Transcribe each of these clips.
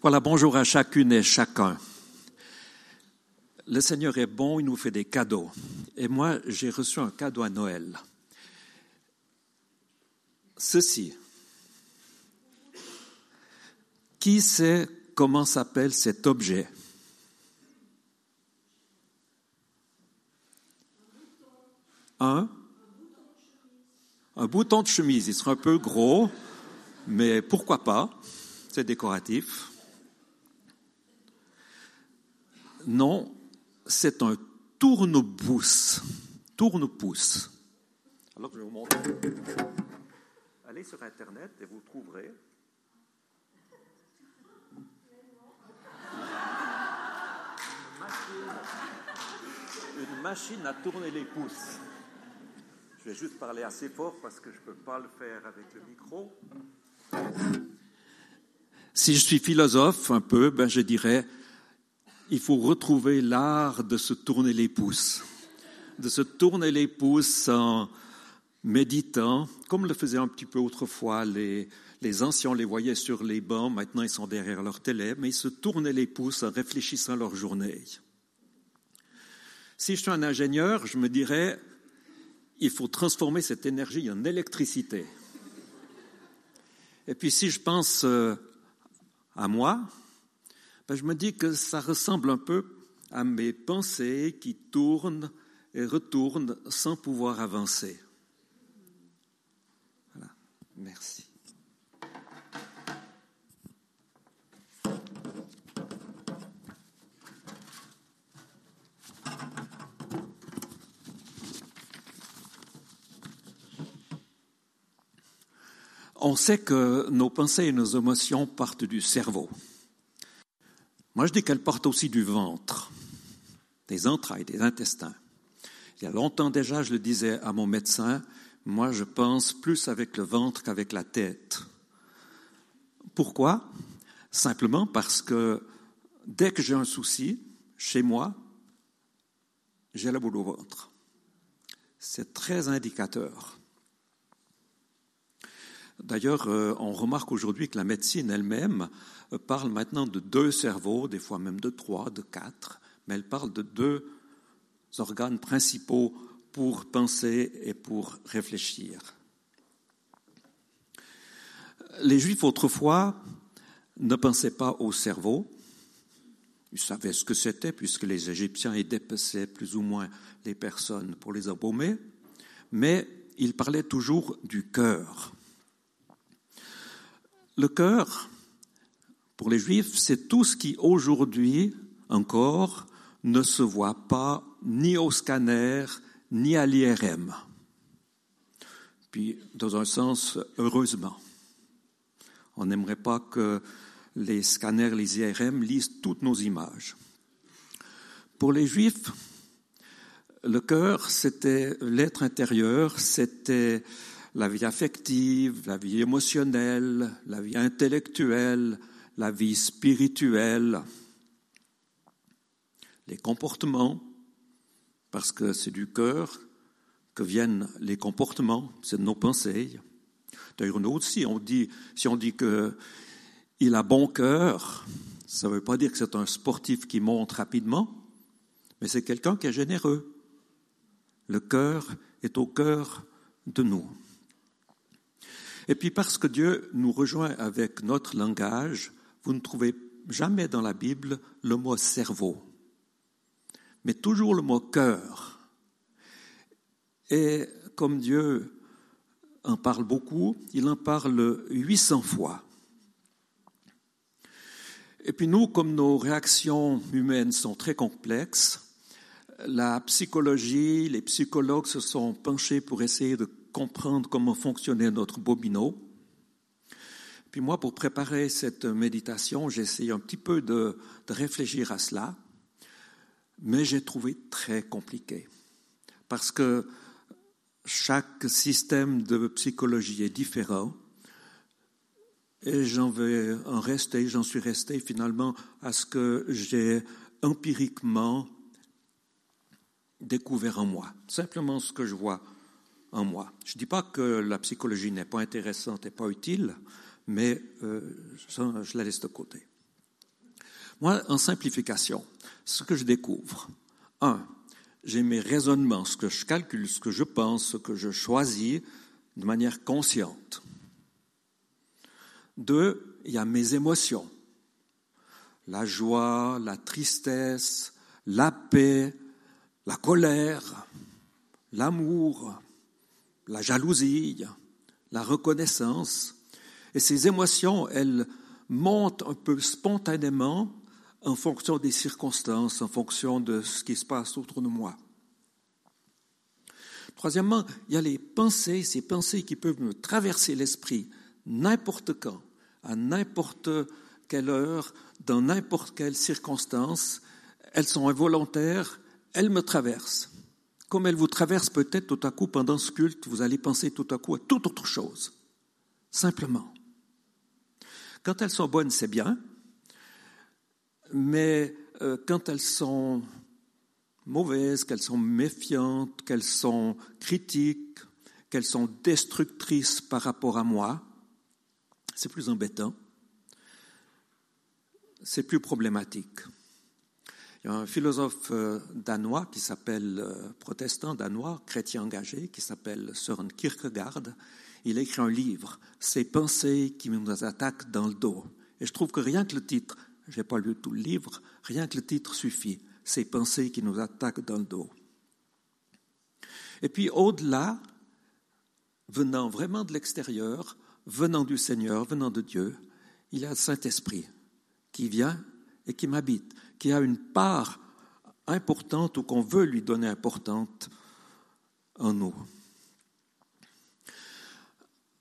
Voilà, bonjour à chacune et chacun. Le Seigneur est bon, il nous fait des cadeaux. Et moi, j'ai reçu un cadeau à Noël. Ceci. Qui sait comment s'appelle cet objet? Un Un bouton de chemise. Il sera un peu gros, mais pourquoi pas? C'est décoratif. Non, c'est un tourne-pouce. Tourne-pouce. Alors, je vais vous montrer. Allez sur Internet et vous trouverez. Une machine à tourner les pouces. Je vais juste parler assez fort parce que je ne peux pas le faire avec le micro. Si je suis philosophe un peu, ben je dirais il faut retrouver l'art de se tourner les pouces, de se tourner les pouces en méditant, comme le faisaient un petit peu autrefois les, les anciens, les voyait sur les bancs, maintenant ils sont derrière leur télé, mais ils se tournaient les pouces en réfléchissant leur journée. Si je suis un ingénieur, je me dirais, il faut transformer cette énergie en électricité. Et puis si je pense euh, à moi, ben, je me dis que ça ressemble un peu à mes pensées qui tournent et retournent sans pouvoir avancer. Merci. On sait que nos pensées et nos émotions partent du cerveau. Moi, je dis qu'elle porte aussi du ventre, des entrailles, des intestins. Il y a longtemps déjà, je le disais à mon médecin, moi, je pense plus avec le ventre qu'avec la tête. Pourquoi? Simplement parce que dès que j'ai un souci, chez moi, j'ai la boule au ventre. C'est très indicateur. D'ailleurs, euh, on remarque aujourd'hui que la médecine elle-même parle maintenant de deux cerveaux, des fois même de trois, de quatre, mais elle parle de deux organes principaux pour penser et pour réfléchir. Les Juifs autrefois ne pensaient pas au cerveau. Ils savaient ce que c'était puisque les Égyptiens y dépeçaient plus ou moins les personnes pour les embaumer, mais ils parlaient toujours du cœur. Le cœur, pour les Juifs, c'est tout ce qui aujourd'hui encore ne se voit pas ni au scanner ni à l'IRM. Puis, dans un sens, heureusement. On n'aimerait pas que les scanners, les IRM lisent toutes nos images. Pour les Juifs, le cœur, c'était l'être intérieur, c'était la vie affective, la vie émotionnelle, la vie intellectuelle, la vie spirituelle, les comportements, parce que c'est du cœur que viennent les comportements, c'est de nos pensées. D'ailleurs, nous aussi, on dit, si on dit qu'il a bon cœur, ça ne veut pas dire que c'est un sportif qui monte rapidement, mais c'est quelqu'un qui est généreux. Le cœur est au cœur de nous. Et puis parce que Dieu nous rejoint avec notre langage, vous ne trouvez jamais dans la Bible le mot cerveau, mais toujours le mot cœur. Et comme Dieu en parle beaucoup, il en parle 800 fois. Et puis nous, comme nos réactions humaines sont très complexes, la psychologie, les psychologues se sont penchés pour essayer de comprendre comment fonctionnait notre bobino. Puis moi, pour préparer cette méditation, j'ai essayé un petit peu de, de réfléchir à cela, mais j'ai trouvé très compliqué, parce que chaque système de psychologie est différent, et j'en vais en rester, j'en suis resté finalement à ce que j'ai empiriquement découvert en moi, simplement ce que je vois en moi. Je ne dis pas que la psychologie n'est pas intéressante et pas utile, mais euh, je la laisse de côté. Moi, en simplification, ce que je découvre, un, j'ai mes raisonnements, ce que je calcule, ce que je pense, ce que je choisis de manière consciente. Deux, il y a mes émotions. La joie, la tristesse, la paix, la colère, l'amour, la jalousie, la reconnaissance. Et ces émotions, elles montent un peu spontanément en fonction des circonstances, en fonction de ce qui se passe autour de moi. Troisièmement, il y a les pensées, ces pensées qui peuvent me traverser l'esprit n'importe quand, à n'importe quelle heure, dans n'importe quelle circonstance. Elles sont involontaires, elles me traversent. Comme elles vous traversent peut-être tout à coup pendant ce culte, vous allez penser tout à coup à toute autre chose. Simplement. Quand elles sont bonnes, c'est bien, mais euh, quand elles sont mauvaises, qu'elles sont méfiantes, qu'elles sont critiques, qu'elles sont destructrices par rapport à moi, c'est plus embêtant, c'est plus problématique. Il y a un philosophe euh, danois qui s'appelle, euh, protestant danois, chrétien engagé, qui s'appelle Søren Kierkegaard. Il a écrit un livre, Ces pensées qui nous attaquent dans le dos. Et je trouve que rien que le titre, je n'ai pas lu tout le livre, rien que le titre suffit ces pensées qui nous attaquent dans le dos. Et puis au-delà, venant vraiment de l'extérieur, venant du Seigneur, venant de Dieu, il y a le Saint-Esprit qui vient et qui m'habite, qui a une part importante ou qu'on veut lui donner importante en nous.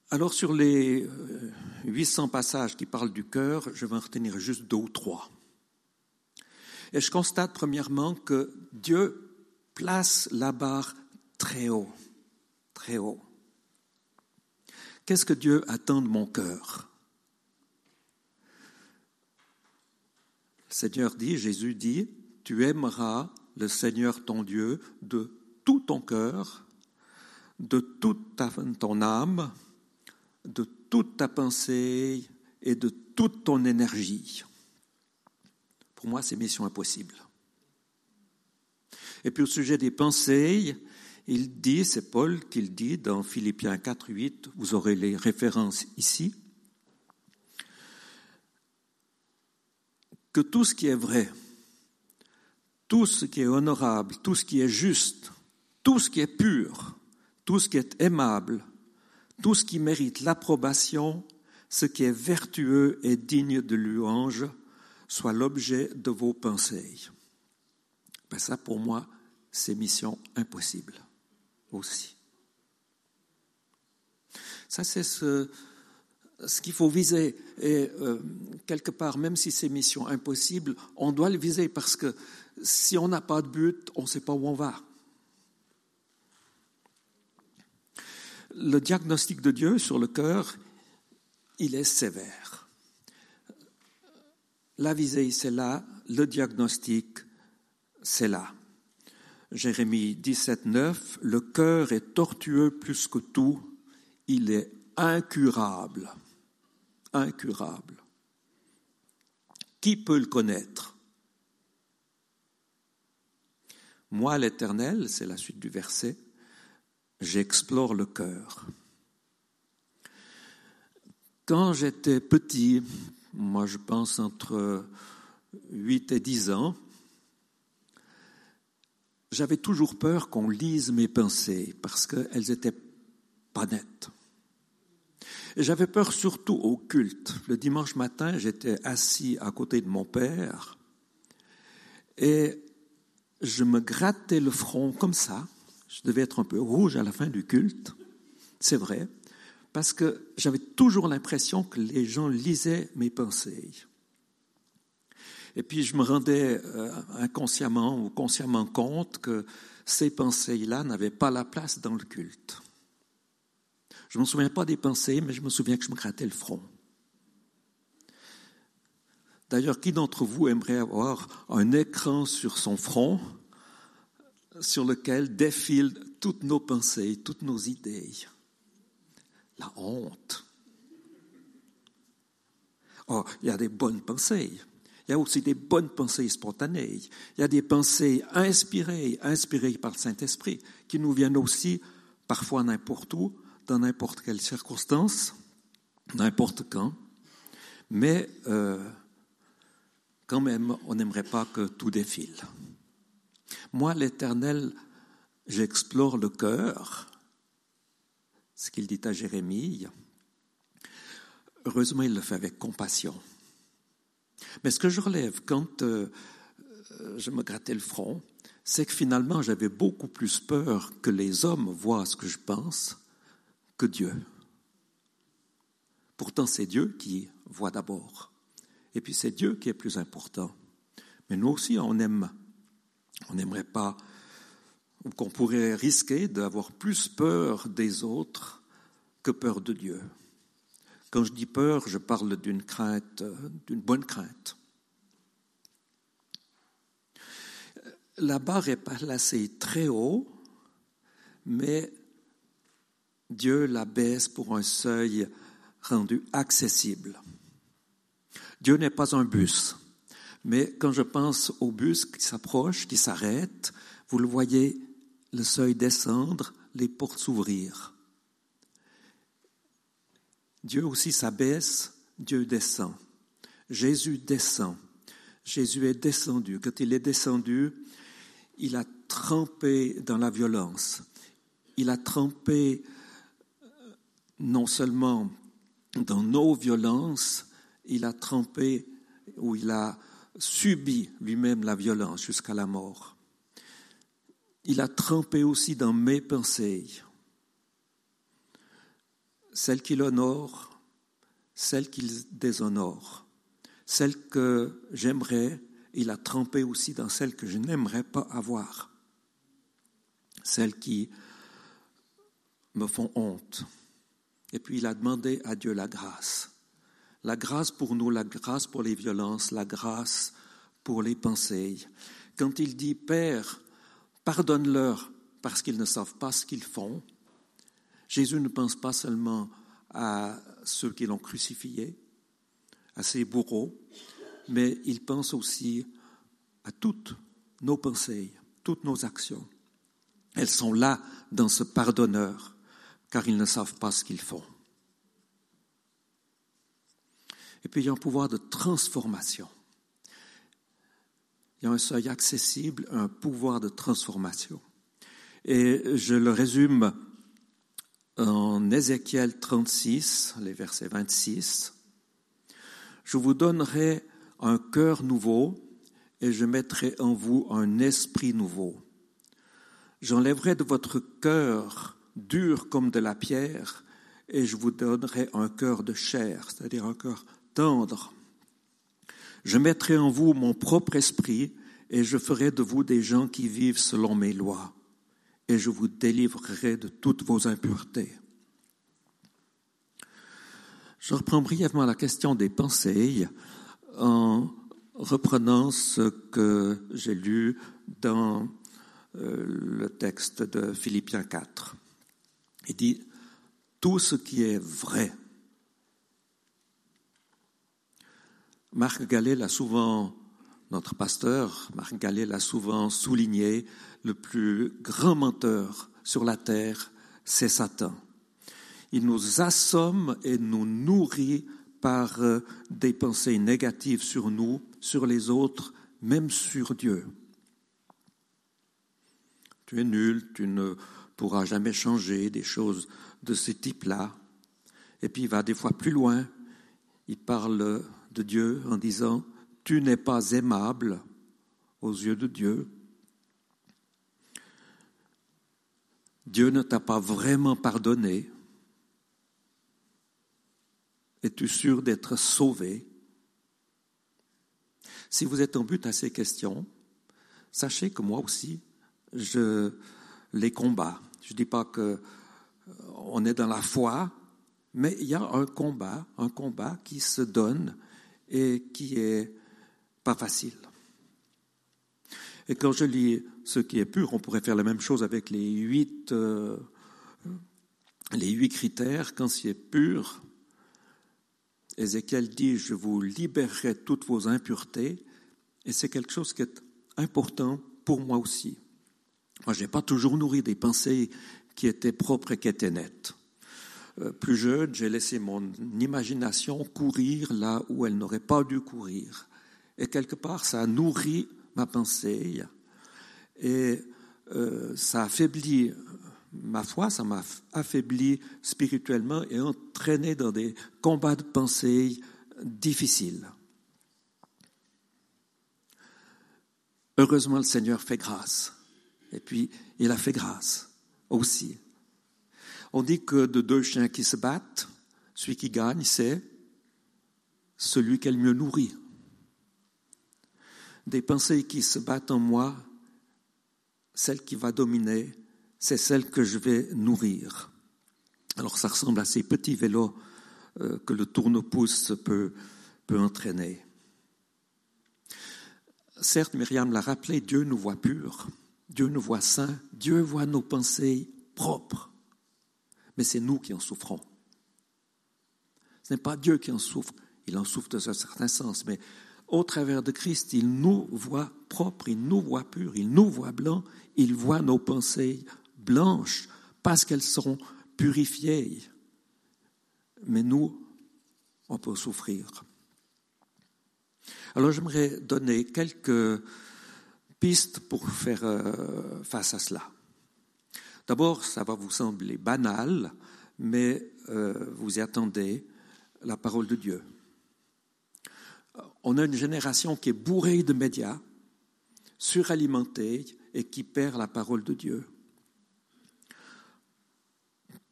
Alors sur les 800 euh, passages qui parlent du cœur, je vais en retenir juste deux ou trois. Et je constate premièrement que Dieu place la barre très haut, très haut. Qu'est-ce que Dieu attend de mon cœur? Seigneur dit, Jésus dit, tu aimeras le Seigneur ton Dieu de tout ton cœur, de toute ton âme, de toute ta pensée et de toute ton énergie. Pour moi, c'est mission impossible. Et puis au sujet des pensées, il dit, c'est Paul qui le dit dans Philippiens 4, 8, vous aurez les références ici, tout ce qui est vrai, tout ce qui est honorable, tout ce qui est juste, tout ce qui est pur, tout ce qui est aimable, tout ce qui mérite l'approbation, ce qui est vertueux et digne de louange, soit l'objet de vos pensées. Ben ça, pour moi, c'est mission impossible aussi. Ça, c'est ce, ce qu'il faut viser. Et euh, quelque part, même si c'est mission impossible, on doit le viser parce que si on n'a pas de but, on ne sait pas où on va. Le diagnostic de Dieu sur le cœur, il est sévère. La visée, c'est là. Le diagnostic, c'est là. Jérémie 17, 9, le cœur est tortueux plus que tout, il est incurable. Incurable. Qui peut le connaître? Moi, l'Éternel, c'est la suite du verset, j'explore le cœur. Quand j'étais petit, moi je pense entre 8 et 10 ans, j'avais toujours peur qu'on lise mes pensées parce qu'elles étaient pas nettes. J'avais peur surtout au culte. Le dimanche matin, j'étais assis à côté de mon père et je me grattais le front comme ça. Je devais être un peu rouge à la fin du culte, c'est vrai parce que j'avais toujours l'impression que les gens lisaient mes pensées. Et puis je me rendais euh, inconsciemment ou consciemment compte que ces pensées-là n'avaient pas la place dans le culte. Je ne me souviens pas des pensées, mais je me souviens que je me grattais le front. D'ailleurs, qui d'entre vous aimerait avoir un écran sur son front sur lequel défilent toutes nos pensées, toutes nos idées? La honte. Oh, il y a des bonnes pensées, Il y a aussi des bonnes pensées spontanées. Il y a des pensées inspirées, inspirées par le Saint-Esprit, qui nous viennent aussi parfois n'importe où, dans n'importe quelle circonstance, n'importe quand. Mais euh, quand même, on n'aimerait pas que tout défile. Moi, l'Éternel, j'explore le cœur, ce qu'il dit à Jérémie. Heureusement, il le fait avec compassion. Mais ce que je relève quand euh, je me grattais le front, c'est que finalement, j'avais beaucoup plus peur que les hommes voient ce que je pense que Dieu. Pourtant, c'est Dieu qui voit d'abord. Et puis, c'est Dieu qui est plus important. Mais nous aussi, on aime. On n'aimerait pas, ou qu'on pourrait risquer d'avoir plus peur des autres que peur de Dieu. Quand je dis peur, je parle d'une crainte, d'une bonne crainte. La barre est placée très haut, mais Dieu la baisse pour un seuil rendu accessible. Dieu n'est pas un bus, mais quand je pense au bus qui s'approche, qui s'arrête, vous le voyez, le seuil descendre, les portes s'ouvrir. Dieu aussi s'abaisse, Dieu descend. Jésus descend. Jésus est descendu. Quand il est descendu, il a trempé dans la violence. Il a trempé non seulement dans nos violences, il a trempé ou il a subi lui-même la violence jusqu'à la mort. Il a trempé aussi dans mes pensées celle qu'il honore, celle qu'il déshonore, celle que j'aimerais, il a trempé aussi dans celle que je n'aimerais pas avoir, celles qui me font honte. Et puis il a demandé à Dieu la grâce. La grâce pour nous, la grâce pour les violences, la grâce pour les pensées. Quand il dit Père, pardonne-leur parce qu'ils ne savent pas ce qu'ils font, Jésus ne pense pas seulement à ceux qui l'ont crucifié, à ses bourreaux, mais il pense aussi à toutes nos pensées, toutes nos actions. Elles sont là dans ce pardonneur, car ils ne savent pas ce qu'ils font. Et puis il y a un pouvoir de transformation. Il y a un seuil accessible, un pouvoir de transformation. Et je le résume en Ézéchiel 36, les versets 26, Je vous donnerai un cœur nouveau et je mettrai en vous un esprit nouveau. J'enlèverai de votre cœur dur comme de la pierre et je vous donnerai un cœur de chair, c'est-à-dire un cœur tendre. Je mettrai en vous mon propre esprit et je ferai de vous des gens qui vivent selon mes lois et je vous délivrerai de toutes vos impuretés. Je reprends brièvement la question des pensées en reprenant ce que j'ai lu dans euh, le texte de Philippiens 4. Il dit tout ce qui est vrai. Marc Gallet l'a souvent notre pasteur, Marc Gallet, l'a souvent souligné, le plus grand menteur sur la terre, c'est Satan. Il nous assomme et nous nourrit par euh, des pensées négatives sur nous, sur les autres, même sur Dieu. Tu es nul, tu ne pourras jamais changer des choses de ce type-là. Et puis il va des fois plus loin. Il parle de Dieu en disant, tu n'es pas aimable aux yeux de Dieu. Dieu ne t'a pas vraiment pardonné. Es-tu sûr d'être sauvé Si vous êtes en but à ces questions, sachez que moi aussi, je les combats. Je ne dis pas que euh, est dans la foi, mais il y a un combat, un combat qui se donne et qui est pas facile. Et quand je lis ce qui est pur, on pourrait faire la même chose avec les huit, euh, les huit critères. Quand c'est pur, Ézéchiel dit, je vous libérerai toutes vos impuretés, et c'est quelque chose qui est important pour moi aussi. Moi, je n'ai pas toujours nourri des pensées qui étaient propres et qui étaient nettes. Euh, plus jeune, j'ai laissé mon imagination courir là où elle n'aurait pas dû courir. Et quelque part, ça a nourri ma pensée et euh, ça affaiblit ma foi, ça m'a affaibli spirituellement et entraîné dans des combats de pensée difficiles. Heureusement, le Seigneur fait grâce. Et puis, il a fait grâce aussi. On dit que de deux chiens qui se battent, celui qui gagne, c'est celui qui est le mieux nourri. Des pensées qui se battent en moi, celle qui va dominer, c'est celle que je vais nourrir. Alors ça ressemble à ces petits vélos euh, que le tourne-pouce peut, peut entraîner. Certes, Myriam l'a rappelé, Dieu nous voit purs, Dieu nous voit saints, Dieu voit nos pensées propres, mais c'est nous qui en souffrons. Ce n'est pas Dieu qui en souffre, il en souffre dans un certain sens, mais au travers de Christ, il nous voit propres, il nous voit purs, il nous voit blancs, il voit nos pensées blanches parce qu'elles seront purifiées. Mais nous, on peut souffrir. Alors j'aimerais donner quelques pistes pour faire euh, face à cela. D'abord, ça va vous sembler banal, mais euh, vous y attendez la parole de Dieu. On a une génération qui est bourrée de médias, suralimentée et qui perd la parole de Dieu.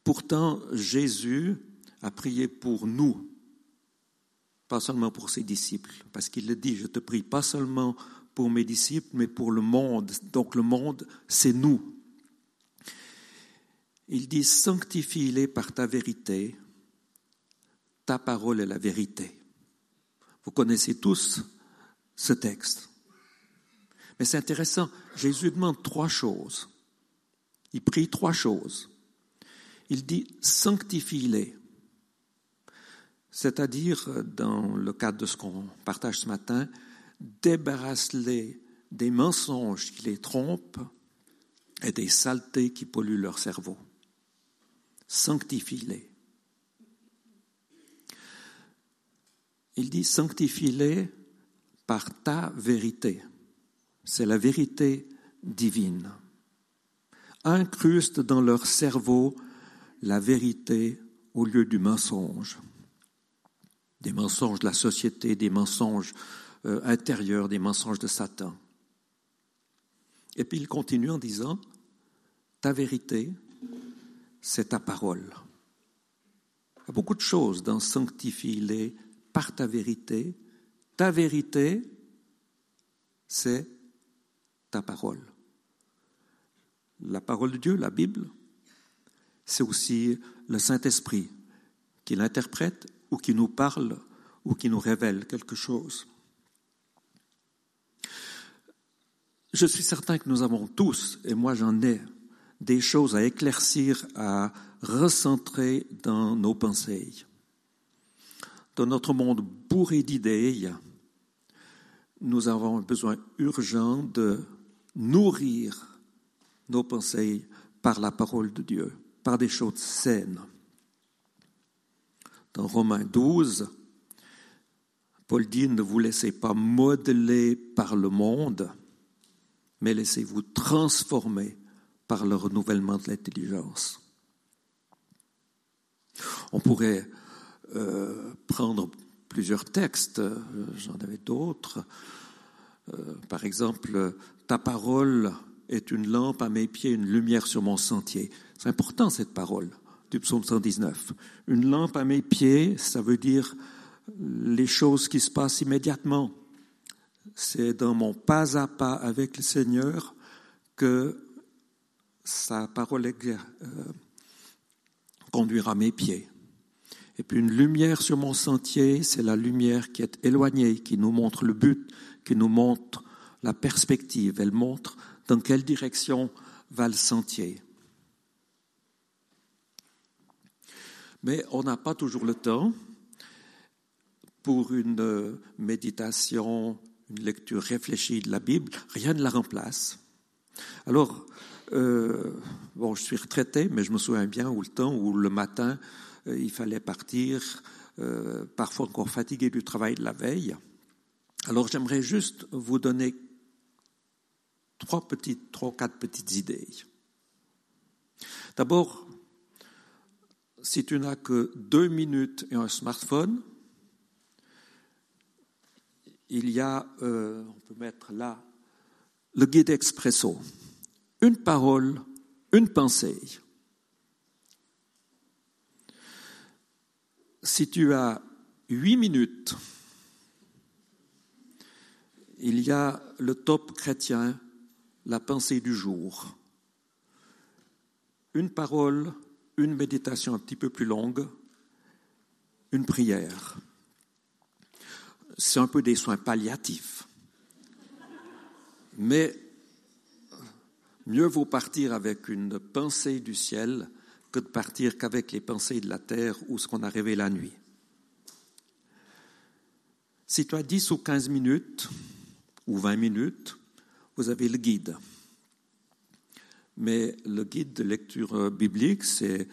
Pourtant, Jésus a prié pour nous, pas seulement pour ses disciples, parce qu'il le dit, je te prie pas seulement pour mes disciples, mais pour le monde. Donc le monde, c'est nous. Il dit, sanctifie-les par ta vérité, ta parole est la vérité. Vous connaissez tous ce texte. Mais c'est intéressant, Jésus demande trois choses. Il prie trois choses. Il dit sanctifie-les. C'est-à-dire, dans le cadre de ce qu'on partage ce matin, débarrasse-les des mensonges qui les trompent et des saletés qui polluent leur cerveau. Sanctifie-les. Il dit sanctifie-les par ta vérité. C'est la vérité divine. Incruste dans leur cerveau la vérité au lieu du mensonge. Des mensonges de la société, des mensonges euh, intérieurs, des mensonges de Satan. Et puis il continue en disant, ta vérité, c'est ta parole. Il y a beaucoup de choses dans sanctifie-les par ta vérité. Ta vérité, c'est ta parole. La parole de Dieu, la Bible, c'est aussi le Saint-Esprit qui l'interprète ou qui nous parle ou qui nous révèle quelque chose. Je suis certain que nous avons tous, et moi j'en ai, des choses à éclaircir, à recentrer dans nos pensées dans notre monde bourré d'idées, nous avons besoin urgent de nourrir nos pensées par la parole de Dieu, par des choses saines. Dans Romains 12, Paul dit, ne vous laissez pas modeler par le monde, mais laissez-vous transformer par le renouvellement de l'intelligence. On pourrait euh, prendre plusieurs textes, euh, j'en avais d'autres. Euh, par exemple, ta parole est une lampe à mes pieds, une lumière sur mon sentier. C'est important cette parole du psaume 119. Une lampe à mes pieds, ça veut dire les choses qui se passent immédiatement. C'est dans mon pas à pas avec le Seigneur que sa parole conduira mes pieds. Et puis une lumière sur mon sentier, c'est la lumière qui est éloignée, qui nous montre le but, qui nous montre la perspective. Elle montre dans quelle direction va le sentier. Mais on n'a pas toujours le temps. pour une méditation, une lecture réfléchie de la Bible, rien ne la remplace. Alors, euh, bon, je suis retraité, mais je me souviens bien où le temps où le matin, euh, il fallait partir, euh, parfois encore fatigué du travail de la veille. Alors, j'aimerais juste vous donner trois petites, trois, quatre petites idées. D'abord, si tu n'as que deux minutes et un smartphone, il y a, euh, on peut mettre là, le guide expresso. Une parole, une pensée. Si tu as huit minutes, il y a le top chrétien, la pensée du jour. Une parole, une méditation un petit peu plus longue, une prière. C'est un peu des soins palliatifs. Mais mieux vaut partir avec une pensée du ciel que de partir qu'avec les pensées de la terre ou ce qu'on a rêvé la nuit. Si tu as 10 ou 15 minutes, ou 20 minutes, vous avez le guide. Mais le guide de lecture biblique, c'est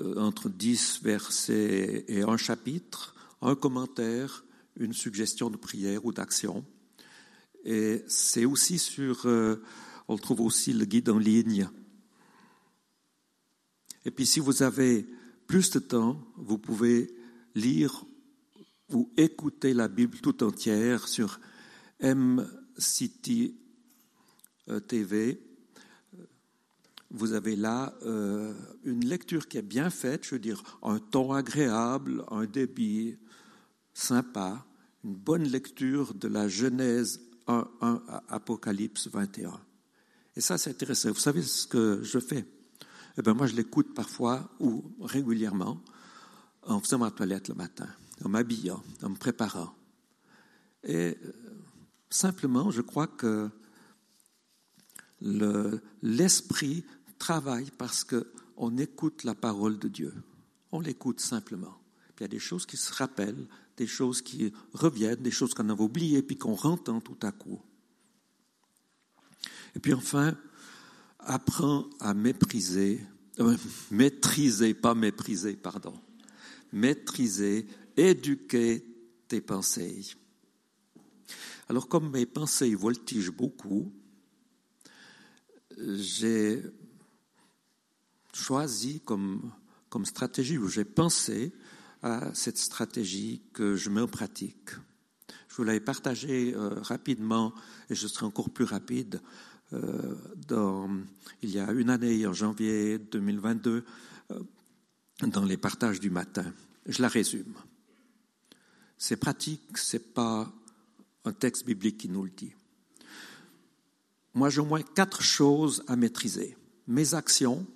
euh, entre 10 versets et un chapitre, un commentaire, une suggestion de prière ou d'action. Et c'est aussi sur, euh, on trouve aussi le guide en ligne. Et puis si vous avez plus de temps, vous pouvez lire ou écouter la Bible tout entière sur M-City euh, TV. Vous avez là euh, une lecture qui est bien faite, je veux dire, un ton agréable, un débit sympa, une bonne lecture de la Genèse 1, 1 à Apocalypse 21. Et ça, c'est intéressant. Vous savez ce que je fais? Eh bien, moi, je l'écoute parfois ou régulièrement en faisant ma toilette le matin, en m'habillant, en me préparant. Et euh, simplement, je crois que l'esprit travaille parce qu'on écoute la parole de Dieu. On l'écoute simplement. Puis il y a des choses qui se rappellent, des choses qui reviennent, des choses qu'on avait oubliées, puis qu'on rentend tout à coup. Et puis enfin, apprends à mépriser, euh, maîtriser, pas mépriser, pardon, maîtriser, éduquer tes pensées. Alors comme mes pensées voltigent beaucoup, j'ai choisi comme, stratégie, ou j'ai pensé à cette stratégie que je mets en pratique. Je vous l'avais partagé euh, rapidement, et je serai encore plus rapide, euh, il y a une année, en janvier 2022, euh, dans les partages du matin. Je la résume. C'est pratique, c'est pas un texte biblique qui nous le dit. Moi, j'ai au moins quatre choses à maîtriser. Mes actions,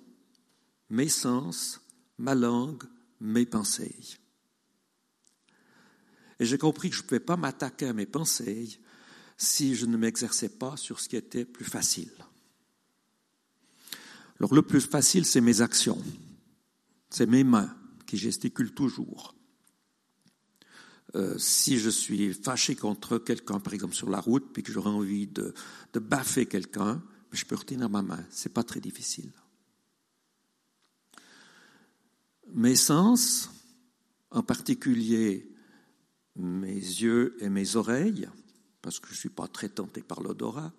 mes sens, ma langue, mes pensées. Et j'ai compris que je ne pouvais pas m'attaquer à mes pensées si je ne m'exerçais pas sur ce qui était plus facile. Alors le plus facile, c'est mes actions. C'est mes mains qui gesticulent toujours. Euh, si je suis fâché contre quelqu'un, par exemple sur la route, puis que j'aurais envie de, de baffer quelqu'un, je peux retenir ma main. C'est pas très difficile. Mes sens, en particulier mes yeux et mes oreilles, parce que je ne suis pas très tenté par l'odorat,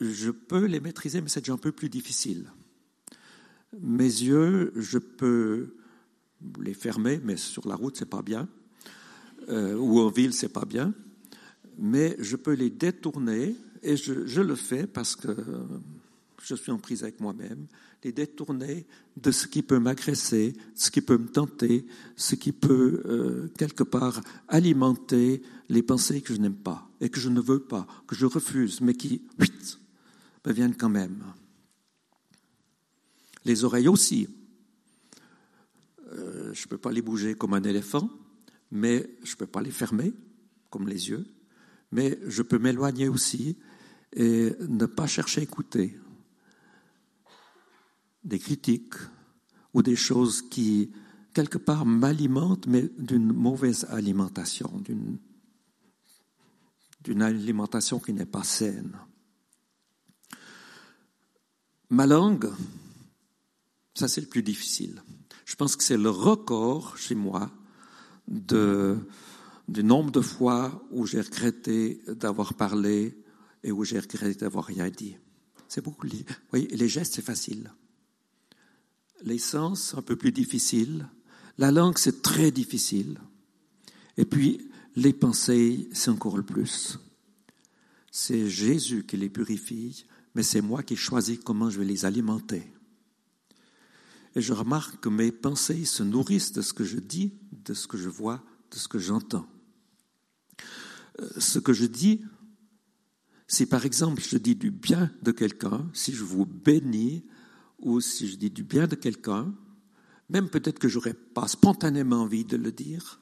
je peux les maîtriser, mais c'est déjà un peu plus difficile. Mes yeux, je peux les fermer, mais sur la route, c'est pas bien, euh, ou en ville, c'est pas bien, mais je peux les détourner, et je, je le fais parce que je suis en prise avec moi-même, les détourner de ce qui peut m'agresser, ce qui peut me tenter, ce qui peut euh, quelque part alimenter les pensées que je n'aime pas et que je ne veux pas, que je refuse, mais qui huit, me viennent quand même. Les oreilles aussi. Euh, je ne peux pas les bouger comme un éléphant, mais je ne peux pas les fermer comme les yeux, mais je peux m'éloigner aussi et ne pas chercher à écouter des critiques ou des choses qui quelque part, m'alimente, mais d'une mauvaise alimentation, d'une, alimentation qui n'est pas saine. Ma langue, ça c'est le plus difficile. Je pense que c'est le record chez moi du nombre de fois où j'ai regretté d'avoir parlé et où j'ai regretté d'avoir rien dit. C'est beaucoup. Vous voyez, les gestes, c'est facile. Les sens, un peu plus difficile. La langue, c'est très difficile. Et puis, les pensées, c'est encore le plus. C'est Jésus qui les purifie, mais c'est moi qui choisis comment je vais les alimenter. Et je remarque que mes pensées se nourrissent de ce que je dis, de ce que je vois, de ce que j'entends. Euh, ce que je dis, si par exemple je dis du bien de quelqu'un, si je vous bénis, ou si je dis du bien de quelqu'un, même peut-être que j'aurais pas spontanément envie de le dire,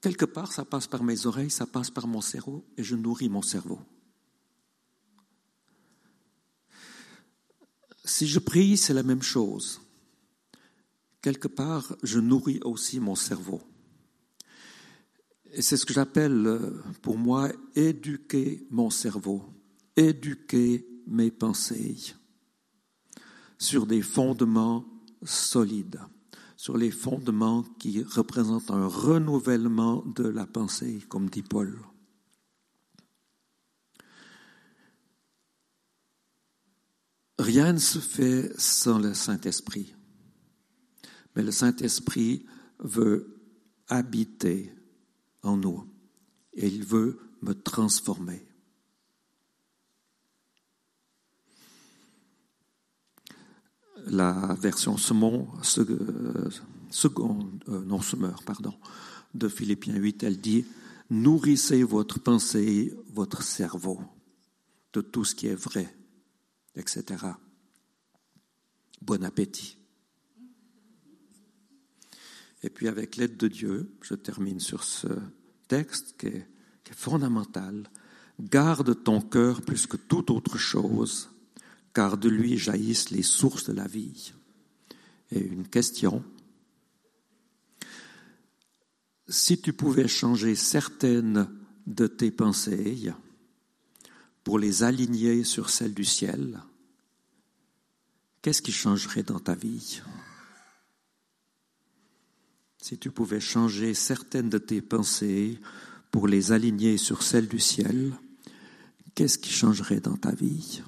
quelque part ça passe par mes oreilles, ça passe par mon cerveau, et je nourris mon cerveau. Si je prie, c'est la même chose quelque part, je nourris aussi mon cerveau. Et c'est ce que j'appelle, euh, pour moi, éduquer mon cerveau, éduquer mes pensées sur des fondements solides, sur les fondements qui représentent un renouvellement de la pensée, comme dit Paul. Rien ne se fait sans le Saint-Esprit. Mais le Saint-Esprit veut habiter en nous et il veut me transformer. La version second, euh, non semeur, pardon, de Philippiens 8, elle dit Nourrissez votre pensée, votre cerveau de tout ce qui est vrai, etc. Bon appétit. Et puis avec l'aide de Dieu, je termine sur ce texte qui est, fondamental. Garde ton cœur plus que toute autre chose, car de lui jaillissent les sources de la vie. Et une question. Si tu pouvais changer certaines de tes pensées pour les aligner sur celles du ciel, qu'est-ce qui changerait dans ta vie? si tu pouvais changer certaines de tes pensées pour les aligner sur celles du ciel, qu'est-ce qui changerait dans ta vie?